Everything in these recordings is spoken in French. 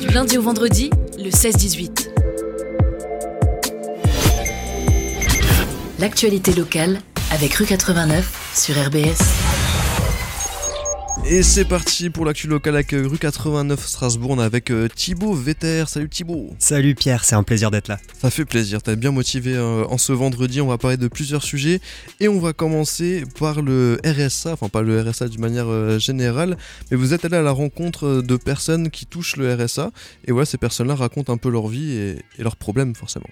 Du lundi au vendredi, le 16-18. L'actualité locale avec rue 89 sur RBS. Et c'est parti pour l'actu locale avec euh, rue 89 Strasbourg. On est avec euh, Thibaut Vetter. Salut Thibaut. Salut Pierre, c'est un plaisir d'être là. Ça fait plaisir, t'as bien motivé euh, en ce vendredi. On va parler de plusieurs sujets et on va commencer par le RSA, enfin pas le RSA d'une manière générale, mais vous êtes allé à la rencontre de personnes qui touchent le RSA et voilà, ces personnes-là racontent un peu leur vie et leurs problèmes forcément.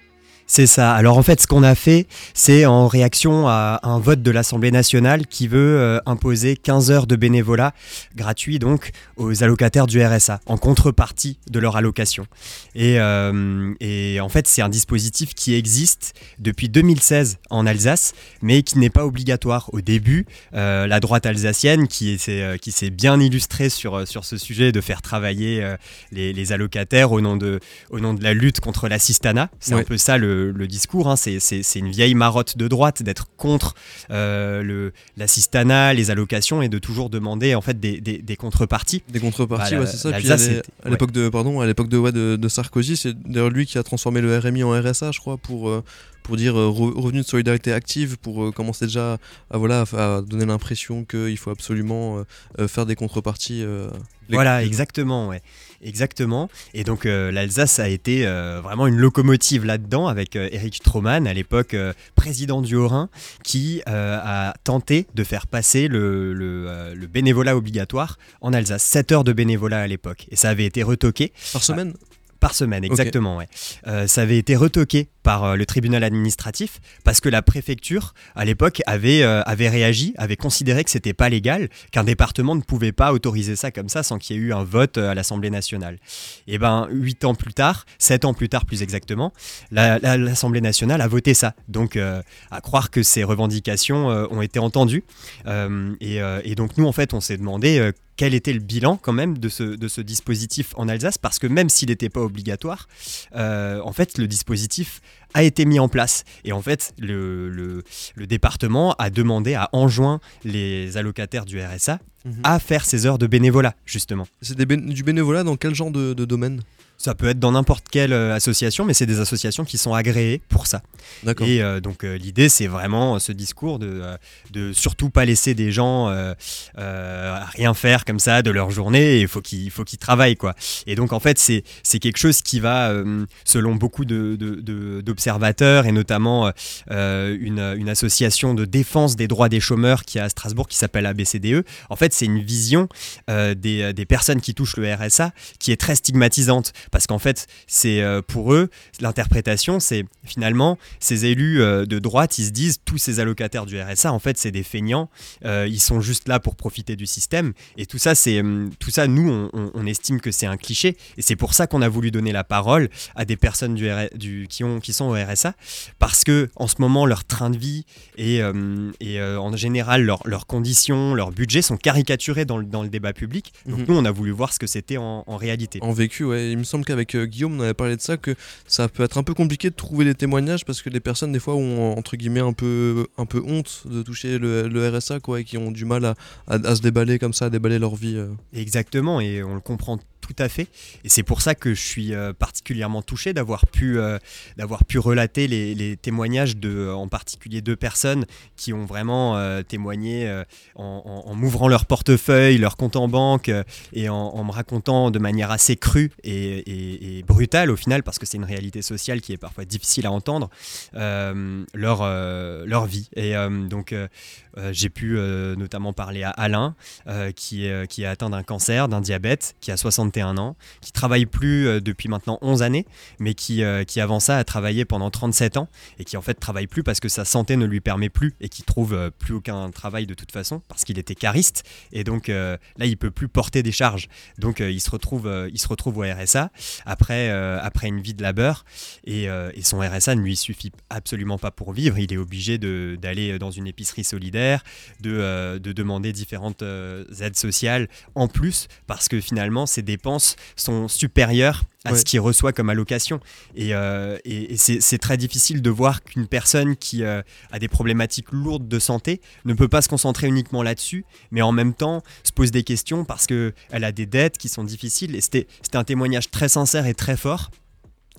C'est ça. Alors en fait, ce qu'on a fait, c'est en réaction à un vote de l'Assemblée nationale qui veut euh, imposer 15 heures de bénévolat gratuit donc aux allocataires du RSA en contrepartie de leur allocation. Et, euh, et en fait, c'est un dispositif qui existe depuis 2016 en Alsace, mais qui n'est pas obligatoire. Au début, euh, la droite alsacienne, qui s'est qui bien illustrée sur, sur ce sujet de faire travailler les, les, allocataires au nom, de, au nom de la lutte contre l'assistanat, c'est un peu ça le le, discours. Hein. C'est une vieille marotte de droite d'être contre euh, l'assistanat, les allocations et de toujours demander en fait des, contreparties. Des contreparties, bah, c'est ça. à l'époque de, pardon, à l'époque de, de, Sarkozy, c'est d'ailleurs lui qui a transformé le RMI en RSA, je crois, pour euh, pour dire euh, revenu de solidarité active, pour euh, commencer déjà à, voilà, à donner l'impression qu'il faut absolument faire des contreparties. voilà, exactement, ouais. Exactement. Et donc l'Alsace a été vraiment une locomotive là-dedans avec Eric Stroman, à l'époque président du Haut-Rhin, qui a tenté de faire passer le, le, bénévolat obligatoire en Alsace. 7 heures de bénévolat à l'époque. Et ça avait été retoqué. Par semaine par semaine, exactement. Ouais. ça avait été retoqué par euh, le tribunal administratif parce que la préfecture à l'époque avait, euh, avait réagi, avait considéré que c'était pas légal, qu'un département ne pouvait pas autoriser ça comme ça sans qu'il y ait eu un vote euh, à l'Assemblée nationale. Et ben huit ans plus tard, sept ans plus tard plus exactement, l'Assemblée nationale a voté ça. Donc à croire que ces revendications ont été entendues. Et, et, donc nous en fait on s'est demandé quel était le bilan quand même de ce, de ce dispositif en Alsace parce que même s'il n'était pas obligatoire, en fait le dispositif a été mis en place. Et en fait, le, le, département a demandé, a enjoint les allocataires du RSA mhm. à faire ces heures de bénévolat, justement. C'est du bénévolat dans quel genre de domaine? Ça peut être dans n'importe quelle euh, association, mais c'est des associations qui sont agréées pour ça. Et euh, donc euh, l'idée, c'est vraiment ce discours de, de surtout pas laisser des gens à rien faire comme ça de leur journée. Il faut qu'ils faut qu'ils travaillent quoi. Et donc en fait, c'est quelque chose qui va, selon beaucoup d'observateurs de, et notamment une, une, association de défense des droits des chômeurs qui est à Strasbourg qui s'appelle ABCDE. En fait, c'est une vision des, des personnes qui touchent le RSA qui est très stigmatisante parce qu'en fait, c'est euh, pour eux, l'interprétation, c'est finalement, ces élus euh, de droite, ils se disent, tous ces allocataires du RSA, en fait, c'est des feignants, euh, ils sont juste là pour profiter du système. Et tout ça, c'est hum, tout ça nous, on, estime que c'est un cliché. Et c'est pour ça qu'on a voulu donner la parole à des personnes du, du, qui, ont, qui sont au RSA, parce que en ce moment, leur train de vie et, hum, et en général, leurs conditions, leur budget sont caricaturés dans le, dans le débat public. Donc mhm. nous, on a voulu voir ce que c'était en, en, réalité. En vécu, ouais. Il me semble qu'avec euh, Guillaume, on avait parlé de ça, que ça peut être un peu compliqué de trouver des témoignages parce que les personnes, des fois, ont entre guillemets un peu, un peu honte de toucher le, RSA, quoi, et qui ont du mal à, à, se déballer comme ça, à déballer leur vie. Euh. Exactement, et on le comprend tout à fait. Et c'est pour ça que je suis euh, particulièrement touché d'avoir pu, d'avoir pu relater les, témoignages de, en particulier deux personnes qui ont vraiment témoigné en, m'ouvrant leur portefeuille, leur compte en banque et en, en, me racontant de manière assez crue et, brutale au final, parce que c'est une réalité sociale qui est parfois difficile à entendre, euh, leur, euh, leur vie. Et euh, donc j'ai pu notamment parler à Alain, qui, est, qui est atteint d'un cancer, d'un diabète, qui a 61 ans, qui travaille plus depuis maintenant 11 années, mais qui, avant ça a travaillé pendant 37 ans, et qui en fait travaille plus parce que sa santé ne lui permet plus, et qui trouve plus aucun travail de toute façon, parce qu'il était cariste, et donc là il peut plus porter des charges. Donc il, se retrouve, il se retrouve au RSA après, euh, après une vie de labeur. Euh, et, son RSA ne lui suffit absolument pas pour vivre. Il est obligé d'aller dans une épicerie solidaire, de, euh, de demander différentes aides sociales en plus, parce que finalement, des dépenses sont supérieures à ce qu'il reçoit comme allocation. Et, et, c'est très difficile de voir qu'une personne qui a des problématiques lourdes de santé ne peut pas se concentrer uniquement là-dessus, mais en même temps se pose des questions parce qu'elle a des dettes qui sont difficiles. Et c'était un témoignage très sincère et très fort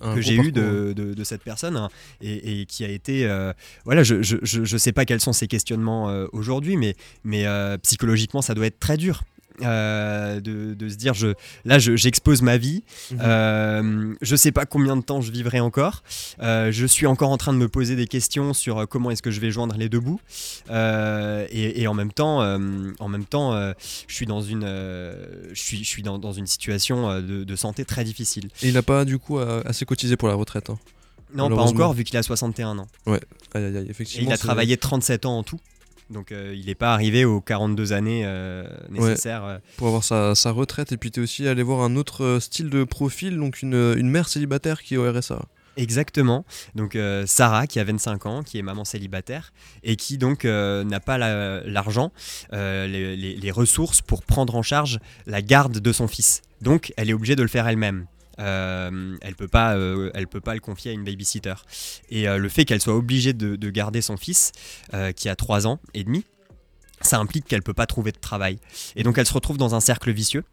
que j'ai eu de, de, cette personne hein, et, qui a été euh, voilà je, je, je, sais pas quels sont ses questionnements euh, aujourd'hui mais mais euh, psychologiquement ça doit être très dur euh, de, de, se dire je, là j'expose ma vie, mhm. euh, je sais pas combien de temps je vivrai encore, euh, je suis encore en train de me poser des questions sur comment est-ce que je vais joindre les deux bouts et, et, en même temps, en même temps je suis dans une, je suis, je suis dans, dans une situation de, de, santé très difficile. Et il n'a pas du coup assez cotisé pour la retraite hein, Non, pas encore vu qu'il a 61 ans. Ouais, effectivement. il a travaillé 37 ans en tout. Donc euh, il n'est pas arrivé aux 42 années euh, nécessaires. Euh. Pour avoir sa, retraite. Et puis tu es aussi allé voir un autre style de profil, donc une, mère célibataire qui est au RSA. Exactement. Donc Sarah qui a 25 ans, qui est maman célibataire et qui donc n'a pas l'argent, les, ressources pour prendre en charge la garde de son fils. Donc elle est obligée de le faire elle-même. Euh, elle peut euh, peut pas le confier à une babysitter. Et euh, le fait qu'elle soit obligée de, garder son fils, qui a 3 ans et demi, ça implique qu'elle peut pas trouver de travail. Et donc elle se retrouve dans un cercle vicieux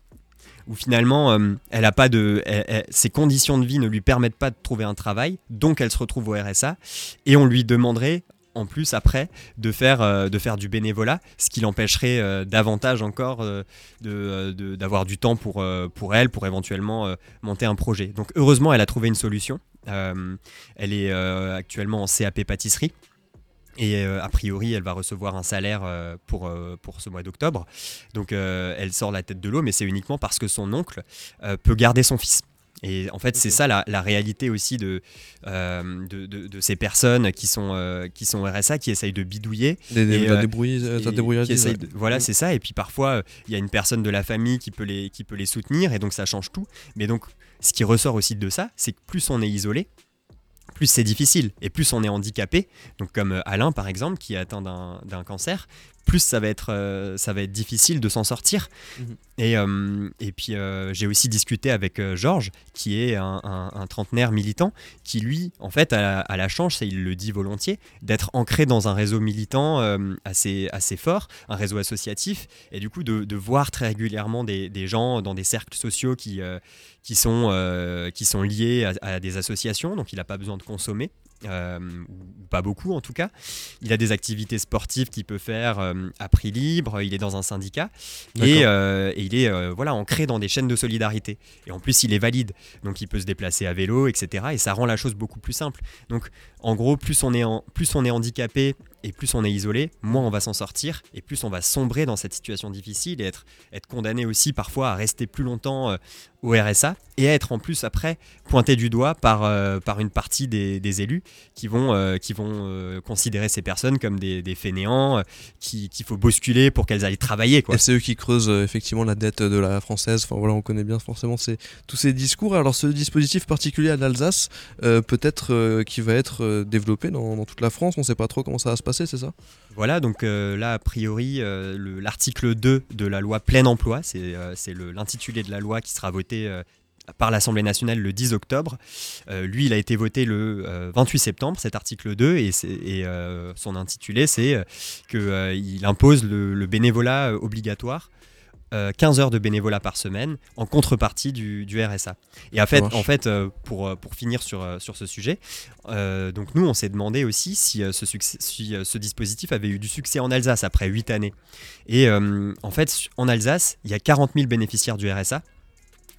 où finalement elle a pas de, ses conditions de vie ne lui permettent pas de trouver un travail, donc elle se retrouve au RSA et on lui demanderait en plus après de faire, euh, de faire du bénévolat, ce qui l'empêcherait euh, davantage encore euh, d'avoir du temps pour, pour elle, pour éventuellement monter un projet. Donc heureusement, elle a trouvé une solution. elle est actuellement en CAP pâtisserie. Et a priori, elle va recevoir un salaire pour, pour ce mois d'octobre. Donc elle sort la tête de l'eau, mais c'est uniquement parce que son oncle peut garder son fils. Et en fait, c'est ça la, réalité aussi de, euh, de, de, ces personnes qui sont, euh, qui sont RSA, qui essayent de bidouiller. Des, et, euh, voilà, c'est ça. Et puis parfois, il y a une personne de la famille qui peut, les, qui peut les soutenir, et donc ça change tout. Mais donc, ce qui ressort aussi de ça, c'est que plus on est isolé, plus c'est difficile et plus on est handicapé, donc comme Alain par exemple qui est atteint d'un cancer, plus ça va être, euh, ça va être difficile de s'en sortir. Mhm. Et, euh, et puis euh, j'ai aussi discuté avec Georges, qui est un, trentenaire militant, qui lui, en fait, a, la chance, et il le dit volontiers, d'être ancré dans un réseau militant assez, assez fort, un réseau associatif, et du coup de, voir très régulièrement des, des, gens dans des cercles sociaux qui, qui, sont, qui sont liés à, à des associations, donc il n'a pas besoin de consommer. Euh, ou pas beaucoup en tout cas. Il a des activités sportives qu'il peut faire euh, à prix libre, il est dans un syndicat et, euh, et, il est voilà, ancré dans des chaînes de solidarité. Et en plus, il est valide, donc il peut se déplacer à vélo, etc. Et ça rend la chose beaucoup plus simple. Donc en gros, plus on est, en, plus on est handicapé et plus on est isolé, moins on va s'en sortir et plus on va sombrer dans cette situation difficile et être, être condamné aussi parfois à rester plus longtemps au RSA et à être en plus après pointé du doigt par, par une partie des, élus qui vont, euh, qui vont euh, considérer ces personnes comme des, des fainéants, euh, qu'il faut bousculer pour qu'elles aillent travailler. Quoi. Et c'est eux qui creusent effectivement la dette de la française. Enfin voilà, on connaît bien forcément tous ces discours. Alors ce dispositif particulier à l'Alsace, peut-être qui va être développé dans, toute la France. On ne sait pas trop comment ça va se passer, Voilà, donc là a priori l'article 2 de la loi plein emploi, c'est l'intitulé de la loi qui sera voté par l'Assemblée nationale le 10 octobre. Euh, lui, il a été voté le 28 euh, septembre, cet article 2, et, euh, son intitulé, c'est qu'il impose le, bénévolat obligatoire. 15 heures de bénévolat par semaine en contrepartie du, RSA. Et en fait, en fait pour, pour finir sur, sur ce sujet, donc nous, on s'est demandé aussi si, ce, si ce dispositif avait eu du succès en Alsace après 8 années. Et en fait, en Alsace, il y a 40 000 bénéficiaires du RSA,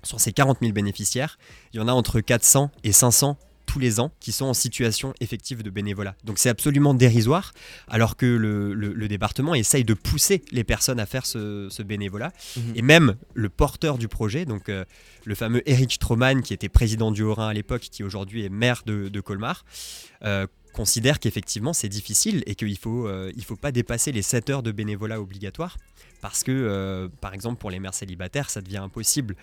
sur ces 40 000 bénéficiaires, il y en a entre 400 et 500 tous les ans qui sont en situation effective de bénévolat. Donc c'est absolument dérisoire, alors que le, département essaye de pousser les personnes à faire ce, bénévolat. Mhm. Et même le porteur du projet, donc euh, le fameux Eric Stroman, qui était président du Haut-Rhin à l'époque, qui aujourd'hui est maire de, Colmar, euh, considère qu'effectivement c'est difficile et qu'il ne faut, euh, il faut pas dépasser les 7 heures de bénévolat obligatoire parce que, euh, par exemple, pour les mères célibataires, ça devient impossible.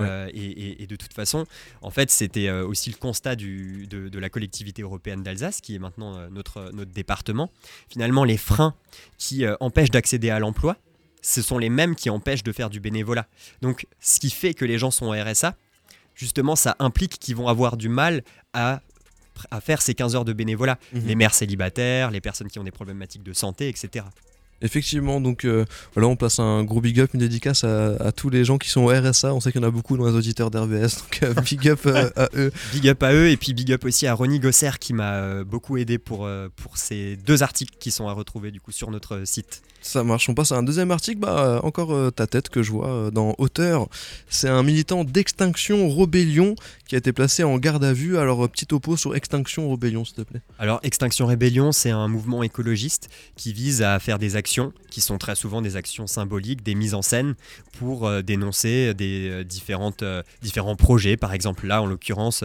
Euh, et, de toute façon, en fait, c'était euh, aussi le constat du, de, la collectivité européenne d'Alsace, qui est maintenant notre, notre département. Finalement, les freins qui empêchent d'accéder à l'emploi, ce sont les mêmes qui empêchent de faire du bénévolat. Donc, ce qui fait que les gens sont au RSA, justement, ça implique qu'ils vont avoir du mal à, à faire ces 15 heures de bénévolat. Mhm. Les mères célibataires, les personnes qui ont des problématiques de santé, etc. Effectivement, donc euh, voilà, on place un gros big up, une dédicace à, tous les gens qui sont au RSA. On sait qu'il y en a beaucoup dans les auditeurs d'RVS, donc euh, big up euh, à eux. Big up à eux, et puis big up aussi à Ronnie Gosser qui m'a beaucoup aidé pour, pour ces deux articles qui sont à retrouver du coup sur notre site. Ça marche, on passe à un deuxième article, bah encore ta tête que je vois dans Hauteur. C'est un militant d'Extinction Rebellion qui a été placé en garde à vue. Alors petit topo sur Extinction Rebellion s'il te plaît. Alors Extinction Rebellion, c'est un mouvement écologiste qui vise à faire des actions qui sont très souvent des actions symboliques, des mises en scène pour euh, dénoncer des euh, différentes, euh, différents projets. Par exemple, là, en l'occurrence,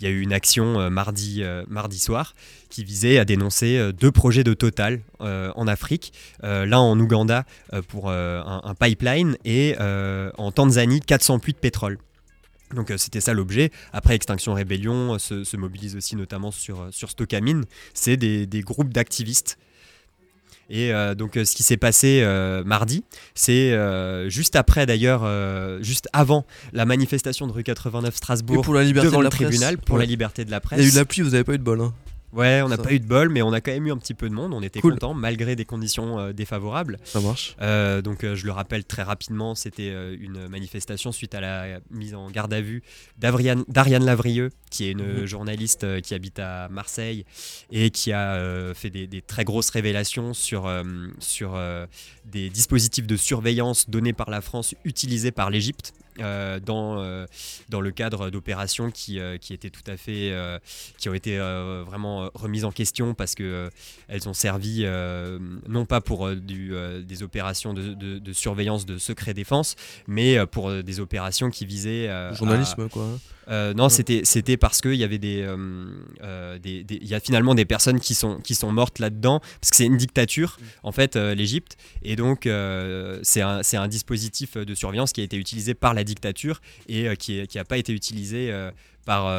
il y a eu une action mardi, mardi soir qui visait à dénoncer deux projets de Total en Afrique. L'un en Ouganda pour un, pipeline et en Tanzanie 400 puits de pétrole. Donc c'était ça l'objet. Après Extinction Rébellion se, mobilise aussi notamment sur, sur Stockamine. C'est des, des, groupes d'activistes et euh, donc, euh, ce qui s'est passé euh, mardi, c'est juste après d'ailleurs, juste avant la manifestation de rue 89 Strasbourg pour la liberté devant de le la tribunal pour la liberté de la presse. Il y a eu de la pluie, vous n'avez pas eu de bol. Hein. Ouais, on n'a pas eu de bol, mais on a quand même eu un petit peu de monde. On était contents malgré des conditions euh, défavorables. Ça marche. Euh, donc, euh, je le rappelle très rapidement, c'était une manifestation suite à la mise en garde à vue d'Ariane Lavrieux, qui est une mhm. journaliste qui habite à Marseille et qui a fait des, des, très grosses révélations sur, sur des dispositifs de surveillance donnés par la France utilisés par l'Égypte. Euh, dans, euh, dans le cadre d'opérations qui, euh, qui étaient tout à fait qui ont été vraiment remises en question parce que elles ont servi non pas pour du, des opérations de, de, surveillance de secret défense mais pour des opérations qui visaient journalisme quoi. Euh, non, c'était c'était parce qu'il y avait euh, euh, des, il y a finalement des personnes qui sont qui sont mortes là-dedans parce que c'est une dictature en fait l'Égypte. Et donc c'est un, un dispositif de surveillance qui a été utilisé par la dictature et qui n'a pas été utilisé par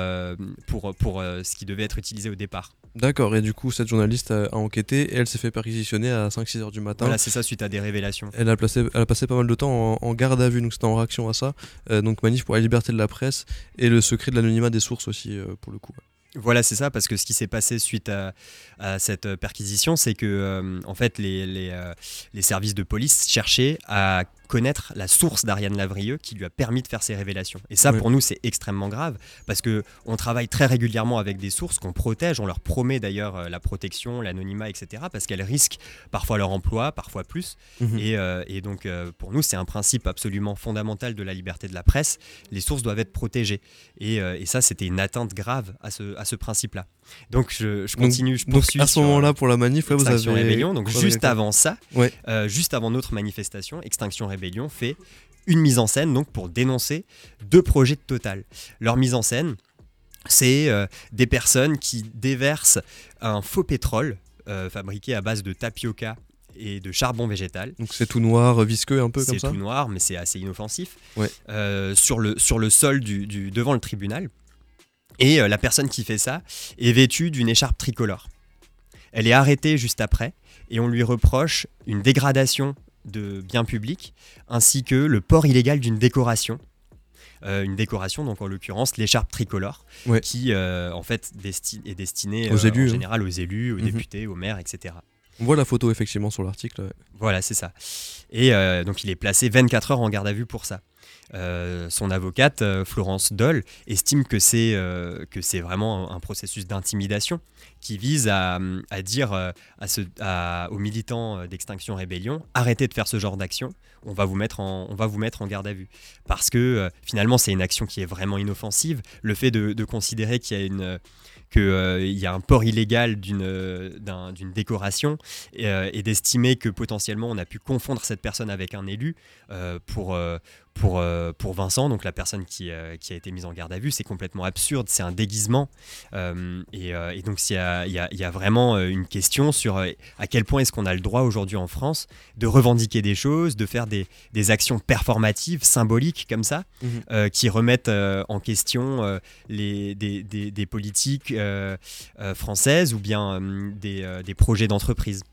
pour pour ce qui devait être utilisé au départ. D'accord, et du coup, cette journaliste a, enquêté et elle s'est fait perquisitionner à 5-6 heures du matin. Voilà, c'est ça, suite à des révélations. Elle a, placé, elle a passé pas mal de temps en, garde à vue, donc c'était en réaction à ça. Euh, donc, manif pour la liberté de la presse et le secret de l'anonymat des sources aussi, euh, pour le coup. Voilà, c'est ça, parce que ce qui s'est passé suite à, cette perquisition, c'est que euh, en fait les, les, services de police cherchaient à connaître la source d'Ariane Lavrieux qui lui a permis de faire ces révélations. Et ça, pour nous, c'est extrêmement grave parce que on travaille très régulièrement avec des sources qu'on protège. On leur promet d'ailleurs euh, la protection, l'anonymat, etc. Parce qu'elles risquent parfois leur emploi, parfois plus. Mhm. Euh, et, donc, euh, pour nous, c'est un principe absolument fondamental de la liberté de la presse. Les sources doivent être protégées. Et, ça, c'était une atteinte grave à ce, à ce principe-là. Donc, je, continue, je poursuis. à ce moment-là, pour la manif, vous avez. Rébellion. Donc, juste avant ça, juste avant notre manifestation, Extinction Rébellion Rébellion fait une mise en scène donc pour dénoncer deux projets de Total. Leur mise en scène, c'est euh, des personnes qui déversent un faux pétrole euh, fabriqué à base de tapioca et de charbon végétal. Donc c'est tout noir, visqueux un peu comme ça C'est tout noir, mais c'est assez inoffensif. Euh, sur, le, sur le sol du, devant le tribunal. Et la personne qui fait ça est vêtue d'une écharpe tricolore. Elle est arrêtée juste après et on lui reproche une dégradation de biens publics, ainsi que le port illégal d'une décoration. Euh, une décoration, donc en l'occurrence l'écharpe tricolore, qui euh, en fait est destinée aux euh, élus, en hein. général aux élus, aux mhm. députés, aux maires, etc. On voit la photo effectivement sur l'article. Voilà, c'est ça. Et donc il est placé 24 heures en garde à vue pour ça. Euh, son avocate, euh, Florence Doll, estime que c'est euh, vraiment un, processus d'intimidation qui vise à, dire à ce, aux militants d'Extinction Rébellion arrêtez de faire ce genre d'action, on va vous mettre en, on va vous mettre en garde à vue. Parce que finalement, c'est une action qui est vraiment inoffensive. Le fait de, considérer qu'il y a une qu'il euh, y a un port illégal d'une euh, décoration euh, et, d'estimer que potentiellement on a pu confondre cette personne avec un élu pour, pour, pour Vincent, donc la personne qui, qui, a été mise en garde à vue, c'est complètement absurde, c'est un déguisement. Et, donc il y, a, il, y a, vraiment une question sur à quel point est-ce qu'on a le droit aujourd'hui en France de revendiquer des choses, de faire des, des actions performatives, symboliques comme ça, mhm. qui remettent en question les, des, des, des politiques euh, euh, françaises ou bien euh, des, des projets d'entreprise.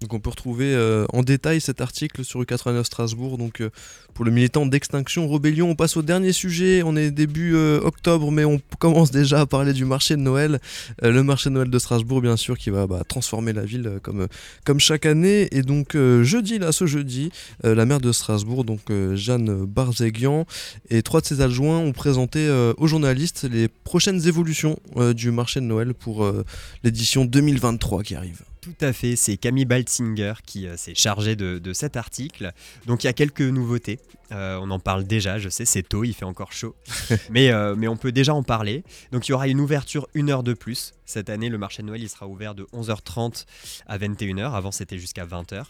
Donc on peut retrouver euh, en détail cet article sur U89 Strasbourg. Donc euh, pour le militant d'Extinction Rebellion, on passe au dernier sujet. On est début euh, octobre, mais on commence déjà à parler du marché de Noël. le marché de Noël de Strasbourg, bien sûr, qui va bah, transformer la ville comme, comme chaque année. Et donc jeudi, là, ce jeudi, la maire de Strasbourg, donc Jeanne Barzéguian, et trois de ses adjoints ont présenté aux journalistes les prochaines évolutions du marché de Noël pour l'édition 2023 qui arrive. Tout à fait, c'est Camille Baltzinger qui euh, s'est chargé de, cet article. Donc il y a quelques nouveautés. Euh, on en parle déjà, je sais, c'est tôt, il fait encore chaud. mais, euh, mais on peut déjà en parler. Donc il y aura une ouverture une heure de plus. Cette année, le marché de Noël il sera ouvert de 11h30 à 21h. Avant, c'était jusqu'à 20h.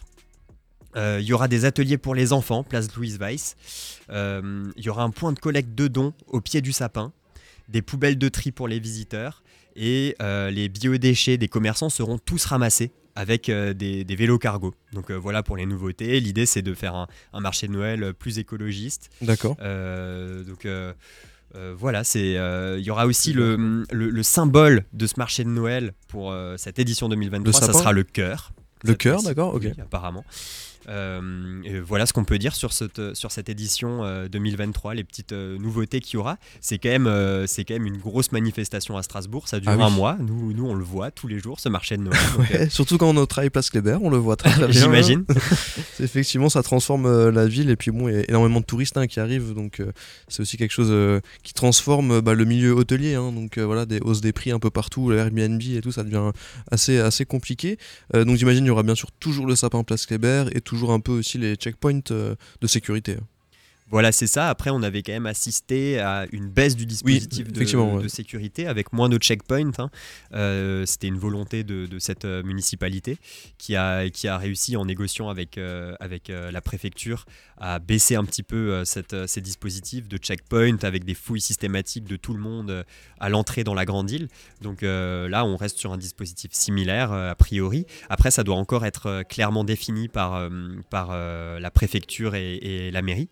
il y aura des ateliers pour les enfants, place Louise Weiss. il y aura un point de collecte de dons au pied du sapin, des poubelles de tri pour les visiteurs et euh, les biodéchets des commerçants seront tous ramassés avec euh, des, vélos cargo. Donc euh, voilà pour les nouveautés. L'idée c'est de faire un, marché de Noël plus écologiste. D'accord. donc voilà, c'est il y aura aussi le, le, symbole de ce marché de Noël pour cette édition 2023. ça sera le cœur. Le cœur, d'accord, ok. apparemment. Euh, voilà ce qu'on peut dire sur cette, sur cette édition 2023, euh, les petites euh, nouveautés qu'il y aura. C'est quand, même, c'est quand même une grosse manifestation à Strasbourg, ça dure ah un mois. Nous, nous, on le voit tous les jours, ce marché de Noël. surtout quand on est au travail Place Kléber, on le voit très, bien. J'imagine. Effectivement, ça transforme la ville et puis bon, il y a énormément de touristes hein, qui arrivent, donc c'est aussi quelque chose qui transforme bah, le milieu hôtelier. Hein. donc voilà, des hausses des prix un peu partout, Airbnb et tout, ça devient assez, assez compliqué. donc j'imagine il y aura bien sûr toujours le sapin Place Kléber et toujours un peu aussi les checkpoints euh, de sécurité. Voilà, c'est ça. Après, on avait quand même assisté à une baisse du dispositif de, sécurité avec moins de checkpoints. Hein. Euh, c'était une volonté de, cette euh, municipalité qui a, qui a réussi en négociant avec, avec la préfecture à baisser un petit peu cette, ces dispositifs de checkpoint avec des fouilles systématiques de tout le monde à l'entrée dans la grande île. Donc là, on reste sur un dispositif similaire a priori. Après, ça doit encore être clairement défini par, par la préfecture et, et la mairie.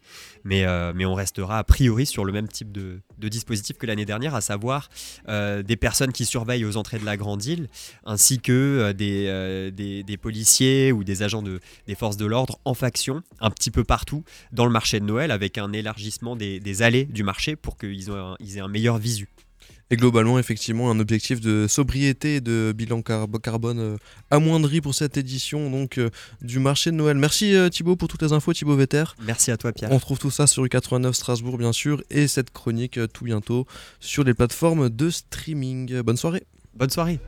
Euh, mais, on restera a priori sur le même type de, dispositif que l'année dernière, à savoir euh, des personnes qui surveillent aux entrées de la grande île, ainsi que euh, des, policiers ou des agents des forces de l'ordre en faction, un petit peu partout dans le marché de Noël, avec un élargissement des, allées du marché pour qu'ils aient un meilleur visu. Et globalement, effectivement, un objectif de sobriété et de bilan carbone euh, amoindri pour cette édition donc euh, du marché de Noël. Merci euh, Thibaut pour toutes les infos, Thibaut Vetter. Merci à toi Pierre. On trouve tout ça sur U89 Strasbourg bien sûr et cette chronique tout bientôt sur les plateformes de streaming. Bonne soirée. Bonne soirée.